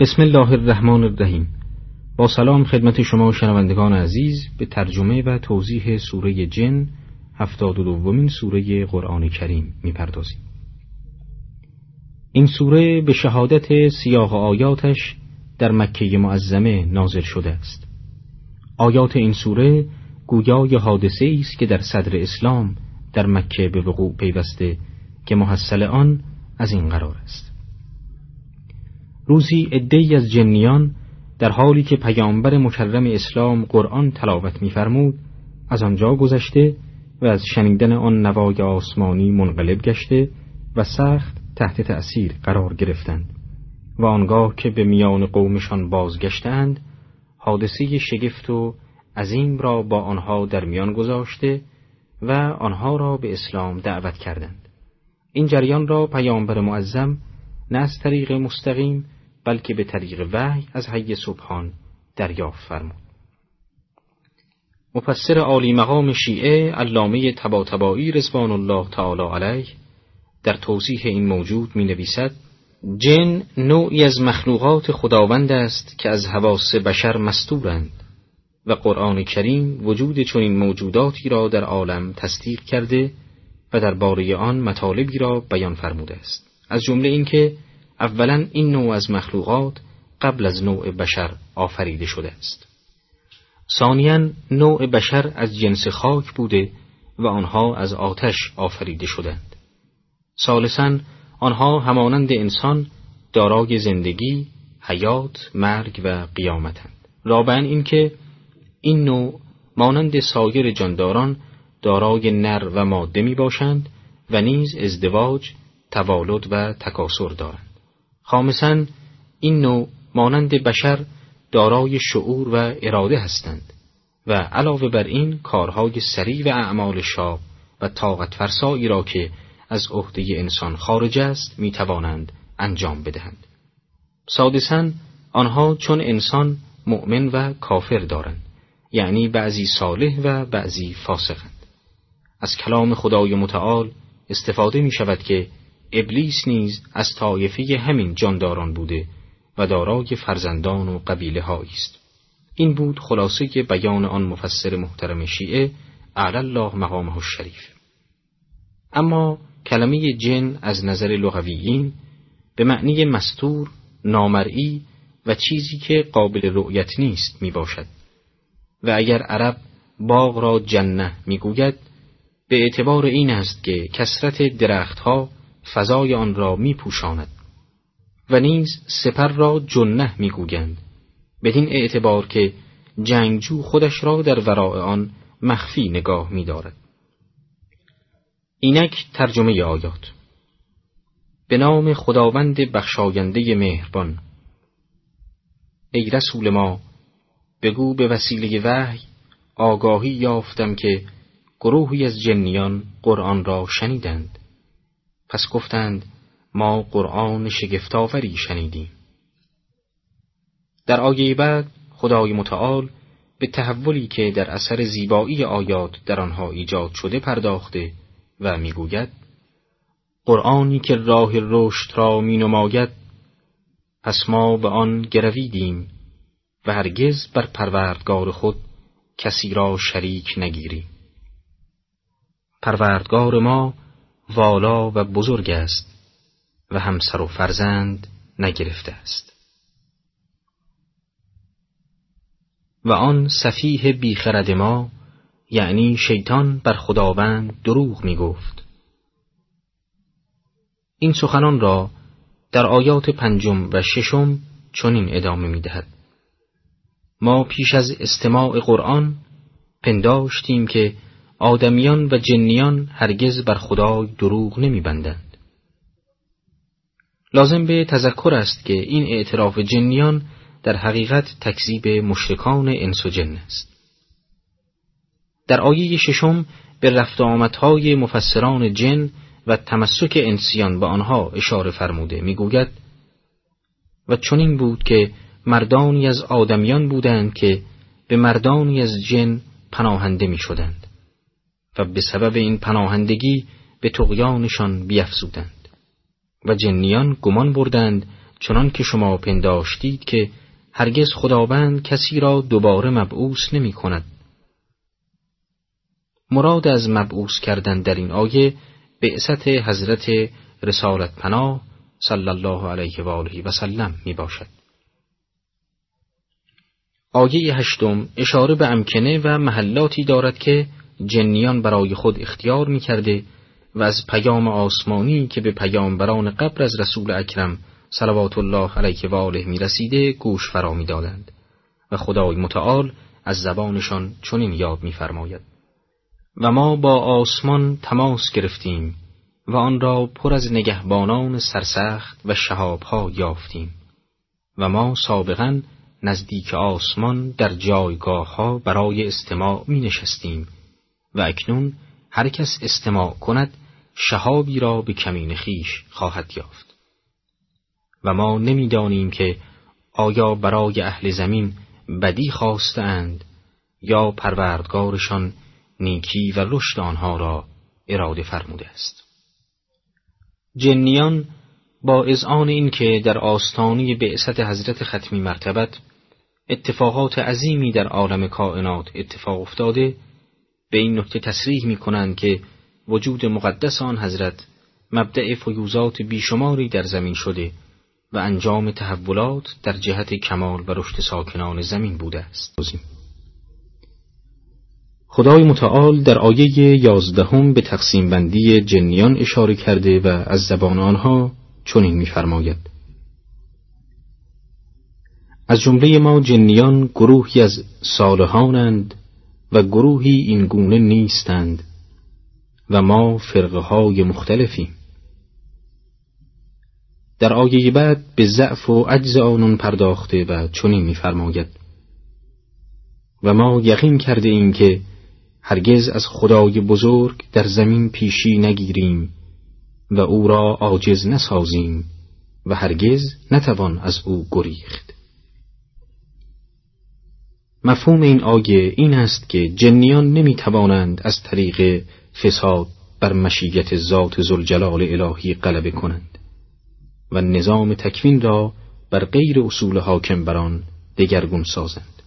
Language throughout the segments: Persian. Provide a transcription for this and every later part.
بسم الله الرحمن الرحیم. با سلام خدمت شما شنوندگان عزیز به ترجمه و توضیح سوره جن هفتاد و دومین سوره قرآن کریم می‌پردازیم. این سوره به شهادت سیاق آیاتش در مکه معظمه نازل شده است. آیات این سوره گویای حادثه است که در صدر اسلام در مکه به وقوع پیوسته که محصل آن از این قرار است. روزی عدهای از جنیان در حالی که پیامبر مکرم اسلام قرآن تلاوت می‌فرمود از آنجا گذشته و از شنیدن آن نوای آسمانی منقلب گشته و سخت تحت تأثیر قرار گرفتند و آنگاه که به میان قومشان بازگشتند حادثه شگفت و عظیم را با آنها در میان گذاشته و آنها را به اسلام دعوت کردند. این جریان را پیامبر معظم نه از طریق مستقیم بلکه به طریق وحی از حی سبحان دریافت فرمود. مفسر عالی مقام شیعه علامه تباتبایی رضوان الله تعالی علیه در توضیح این موجود می نویسد جن نوعی از مخلوقات خداوند است که از حواس بشر مستورند و قرآن کریم وجود چنین موجوداتی را در عالم تصدیق کرده و در باره آن مطالبی را بیان فرموده است. از جمله اینکه اولا این نوع از مخلوقات قبل از نوع بشر آفریده شده است. ثانیا نوع بشر از جنس خاک بوده و آنها از آتش آفریده شدند. ثالثا آنها همانند انسان دارای زندگی حیات مرگ و قیامتند. رابعا اینکه این نوع مانند سایر جانداران دارای نر و ماده می باشند و نیز ازدواج توالد و تکاسر دارند. خامسا این نوع مانند بشر دارای شعور و اراده هستند و علاوه بر این کارهای سریع و اعمال شاب و طاقت فرسایی را که از عهده انسان خارج است می توانند انجام بدهند. سادسا آنها چون انسان مؤمن و کافر دارند یعنی بعضی صالح و بعضی فاسقند. از کلام خدای متعال استفاده می شود که ابلیس نیز از طایفه همین جانداران بوده و دارای فرزندان و قبیله است. این بود خلاصه بیان آن مفسر محترم شیعه اعلی الله مقامه الشریف اما کلمه جن از نظر لغویین به معنی مستور، نامرئی و چیزی که قابل رؤیت نیست می باشد و اگر عرب باغ را جنه می گوید به اعتبار این است که کسرت درختها فضای آن را می پوشاند و نیز سپر را جنه می گویند بدین اعتبار که جنگجو خودش را در وراء آن مخفی نگاه می دارد. اینک ترجمه آیات. به نام خداوند بخشاینده مهربان. ای رسول ما بگو به وسیله وحی آگاهی یافتم که گروهی از جنیان قرآن را شنیدند. پس گفتند ما قرآن شگفتاوری شنیدیم. در آیه بعد خدای متعال به تحولی که در اثر زیبایی آیات در آنها ایجاد شده پرداخته و می‌گوید قرآنی که راه رشد را می نماید پس ما به آن گرویدیم و هرگز بر پروردگار خود کسی را شریک نگیری پروردگار ما والا و بزرگ است و همسر و فرزند نگرفته است و آن صفیح بیخرد ما یعنی شیطان بر خداوند دروغ می گفت این سخنان را در آیات پنجم و ششم چنین ادامه می دهد. ما پیش از استماع قرآن پنداشتیم که آدمیان و جنیان هرگز بر خدای دروغ نمیبندند. لازم به تذکر است که این اعتراف جنیان در حقیقت تکذیب مشرکان انس و جن است. در آیه ششم به رفت آمدهای مفسران جن و تمسک انسیان به آنها اشاره فرموده می‌گوید و چنین بود که مردانی از آدمیان بودند که به مردانی از جن پناهنده می شدند. و به سبب این پناهندگی به تقیانشان بیفزودند و جنیان گمان بردند چنان که شما پنداشتید که هرگز خداوند کسی را دوباره مبعوث نمی کند. مراد از مبعوث کردن در این آیه بعثت حضرت رسالت پناه صلی الله علیه و آله و سلم می باشد. آیه هشتم اشاره به امکنه و محلاتی دارد که جنیان برای خود اختیار می کرده و از پیام آسمانی که به پیامبران قبل از رسول اکرم صلوات الله علیه و آله می رسیده گوش فرا می دادند و خدای متعال از زبانشان چنین یاد می فرماید. و ما با آسمان تماس گرفتیم و آن را پر از نگهبانان سرسخت و شهابها یافتیم و ما سابقا نزدیک آسمان در جایگاه ها برای استماع می نشستیم و اکنون هر کس استماع کند شهابی را به کمین خیش خواهد یافت. و ما نمی‌دانیم که آیا برای اهل زمین بدی خواستند یا پروردگارشان نیکی و رشد آنها را اراده فرموده است. جنیان با اذعان اینکه در آستانی بعثت حضرت ختمی مرتبت اتفاقات عظیمی در عالم کائنات اتفاق افتاده به این نکته تصریح می کنند که وجود مقدس آن حضرت مبدع فیوزات بیشماری در زمین شده و انجام تحولات در جهت کمال و رشد ساکنان زمین بوده است. خدای متعال در آیه یازدهم به تقسیم بندی جنیان اشاره کرده و از زبان آنها چنین می‌فرماید از جمله ما جنیان گروهی از صالحانند و گروهی این گونه نیستند و ما فرقه های مختلفیم. در آیه بعد به ضعف و عجز آنان پرداخته و چنین می‌فرماید. و ما یقین کرده ایم که هرگز از خدای بزرگ در زمین پیشی نگیریم و او را عاجز نسازیم و هرگز نتوان از او گریخت. مفهوم این آیه این است که جنیان نمی توانند از طریق فساد بر مشیت ذات زلجلال الهی غلبه کنند و نظام تکوین را بر غیر اصول حاکم بران دگرگون سازند.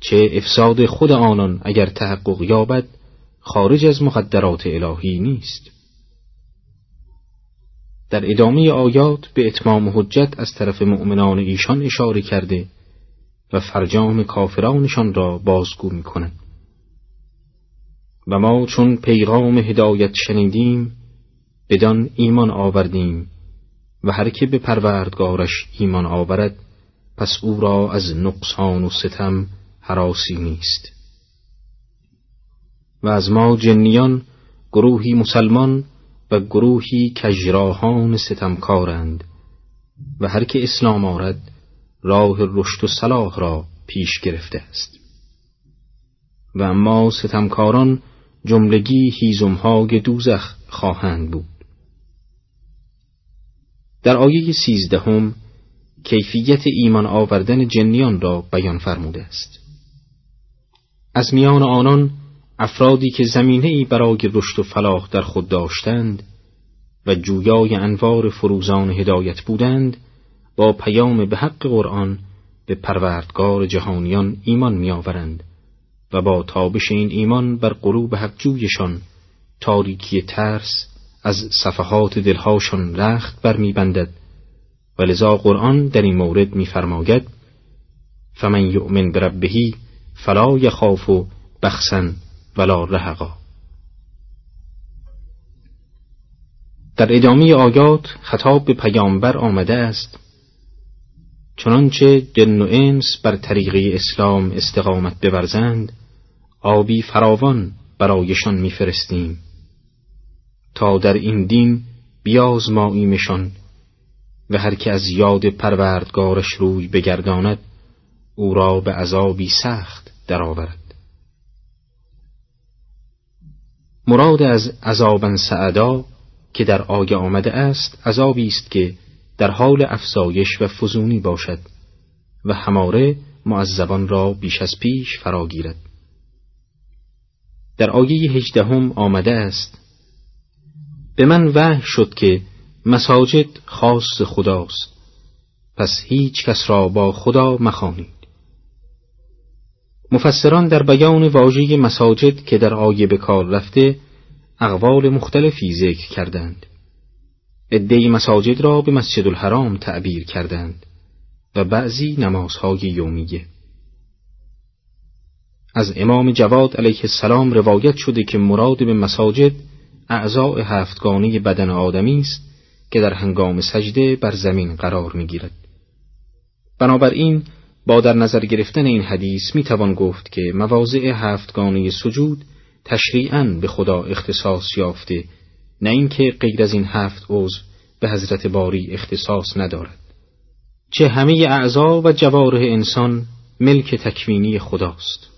چه افساد خود آنان اگر تحقق یابد خارج از مقدرات الهی نیست. در ادامه آیات به اتمام حجت از طرف مؤمنان ایشان اشاره کرده و فرجام کافرانشان را بازگو می کنند. و ما چون پیغام هدایت شنیدیم بدان ایمان آوردیم و هر که به پروردگارش ایمان آورد پس او را از نقصان و ستم حراسی نیست و از ما جنیان گروهی مسلمان و گروهی کجراهان ستمکارند و هر که اسلام آرد راه رشد و صلاح را پیش گرفته است. و اما ستمکاران جملگی هیزمهای دوزخ خواهند بود. در آیه سیزدهم کیفیت ایمان آوردن جنیان را بیان فرموده است. از میان آنان افرادی که زمینه ای برای رشد و فلاح در خود داشتند و جویای انوار فروزان هدایت بودند با پیام به حق قرآن به پروردگار جهانیان ایمان میآورند و با تابش این ایمان بر قلوب حقجویشان تاریکی ترس از صفحات دلهاشان رخت برمیبندد و لذا قرآن در این مورد میفرماید فمن یؤمن بربهی فلا یخاف بخسن ولا رهقا. در ادامه آیات خطاب به پیامبر آمده است چنانچه جن و انس بر طریقه اسلام استقامت بورزند آبی فراوان برایشان میفرستیم. تا در این دین بیازماییمشان و هر که از یاد پروردگارش روی بگرداند او را به عذابی سخت درآورد. مراد از عذابا سعدا که در آیه آمده است عذابی است که در حال افزایش و فزونی باشد و هماره معذبان را بیش از پیش فراگیرد در آیه هجدهم آمده است به من وحی شد که مساجد خاص خداست پس هیچ کس را با خدا مخانید مفسران در بیان واژه مساجد که در آیه به کار رفته اقوال مختلفی ذکر کردند. عدهای مساجد را به مسجد الحرام تعبیر کردند و بعضی نمازهای یومیه. از امام جواد علیه السلام روایت شده که مراد به مساجد اعضاء هفتگانه بدن آدمی است که در هنگام سجده بر زمین قرار می‌گیرد. بنابراین با در نظر گرفتن این حدیث می توان گفت که مواضع هفتگانه سجود تشریعاً به خدا اختصاص یافته نه اینکه غیر از این هفت عضو به حضرت باری اختصاص ندارد. چه همه اعضا و جواره انسان ملک تکوینی خداست.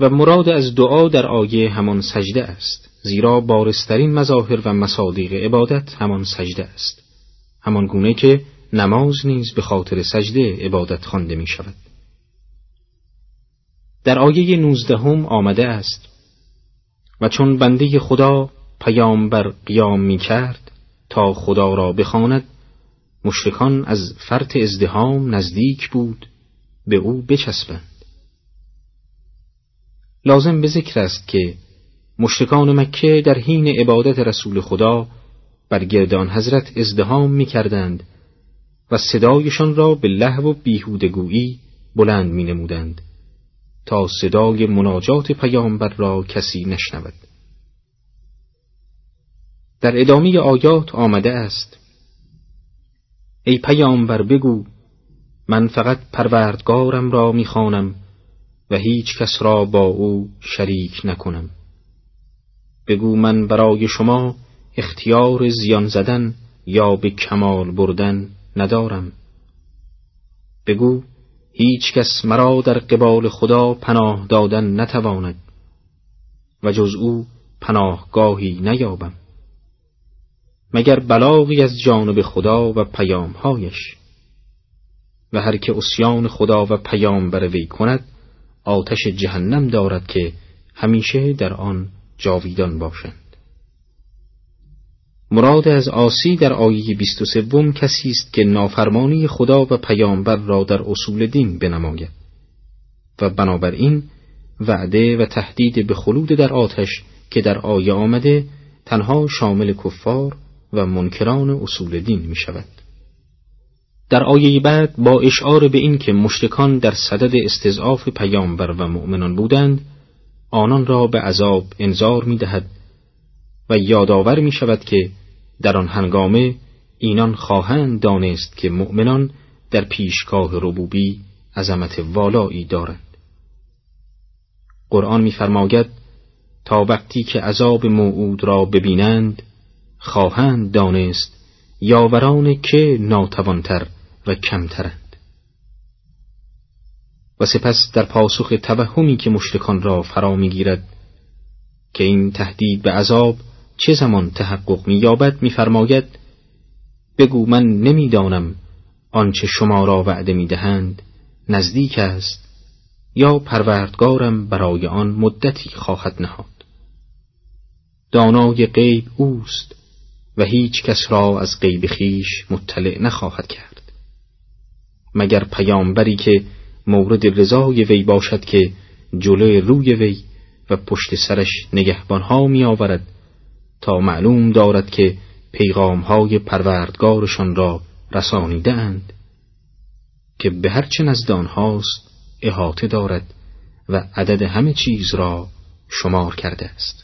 و مراد از دعا در آیه همان سجده است زیرا بارسترین مظاهر و مصادیق عبادت همان سجده است. همان گونه که نماز نیز به خاطر سجده عبادت خوانده می شود در آیه نوزدهم آمده است و چون بنده خدا پیامبر قیام می کرد تا خدا را بخواند مشرکان از فرط ازدهام نزدیک بود به او بچسبند. لازم به ذکر است که مشرکان مکه در حین عبادت رسول خدا بر گردان حضرت ازدهام می کردند و صدایشان را به لحو و بیهودگویی بلند می نمودند تا صدای مناجات پیامبر را کسی نشنود. در ادامه آیات آمده است. ای پیامبر بگو من فقط پروردگارم را می‌خوانم و هیچ کس را با او شریک نکنم. بگو من برای شما اختیار زیان زدن یا به کمال بردن ندارم. بگو هیچ کس مرا در قبال خدا پناه دادن نتواند و جز او پناهگاهی نیابم. مگر بلاغی از جانب خدا و پیامهایش. و هر که اسیان خدا و پیام بر وی کند آتش جهنم دارد که همیشه در آن جاویدان باشند. مراد از آسی در آیه 23 کسی است که نافرمانی خدا و پیامبر را در اصول دین بنماید. و بنابراین وعده و تهدید به خلود در آتش که در آیه آمده تنها شامل کفار و منکران اصول دین می شود. در آیه بعد با اشعار به این که مشرکان در صدد استضعاف پیامبر و مؤمنان بودند آنان را به عذاب انذار می دهد و یادآور می شود که در آن هنگامه اینان خواهند دانست که مؤمنان در پیشگاه ربوبی عظمت والایی دارند قرآن می‌فرماید تا وقتی که عذاب موعود را ببینند خواهند دانست یاوران که ناتوانتر و کمترند. و سپس در پاسخ توهمی که مشرکان را فرا می‌گیرد که این تهدید به عذاب چه زمان تحقق مییابد میفرماید بگو من نمی‌دانم آنچه شما را وعده می‌دهند نزدیک است یا پروردگارم برای آن مدتی خواهد نهاد. دانای غیب اوست و هیچ کس را از غیب خیش مطلع نخواهد کرد. مگر پیامبری که مورد رضای وی باشد که جلوی روی وی و پشت سرش نگهبانها می آورد تا معلوم دارد که پیغامهای پروردگارشان را رسانیده اند که به هرچه نزد آنهاست احاطه دارد و عدد همه چیز را شمار کرده است.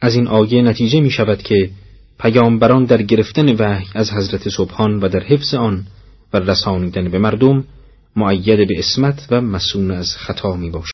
از این آیه نتیجه می شود که پیامبران در گرفتن وحی از حضرت سبحان و در حفظ آن و رسانیدن به مردم معید به اسمت و مسون از خطا می باشد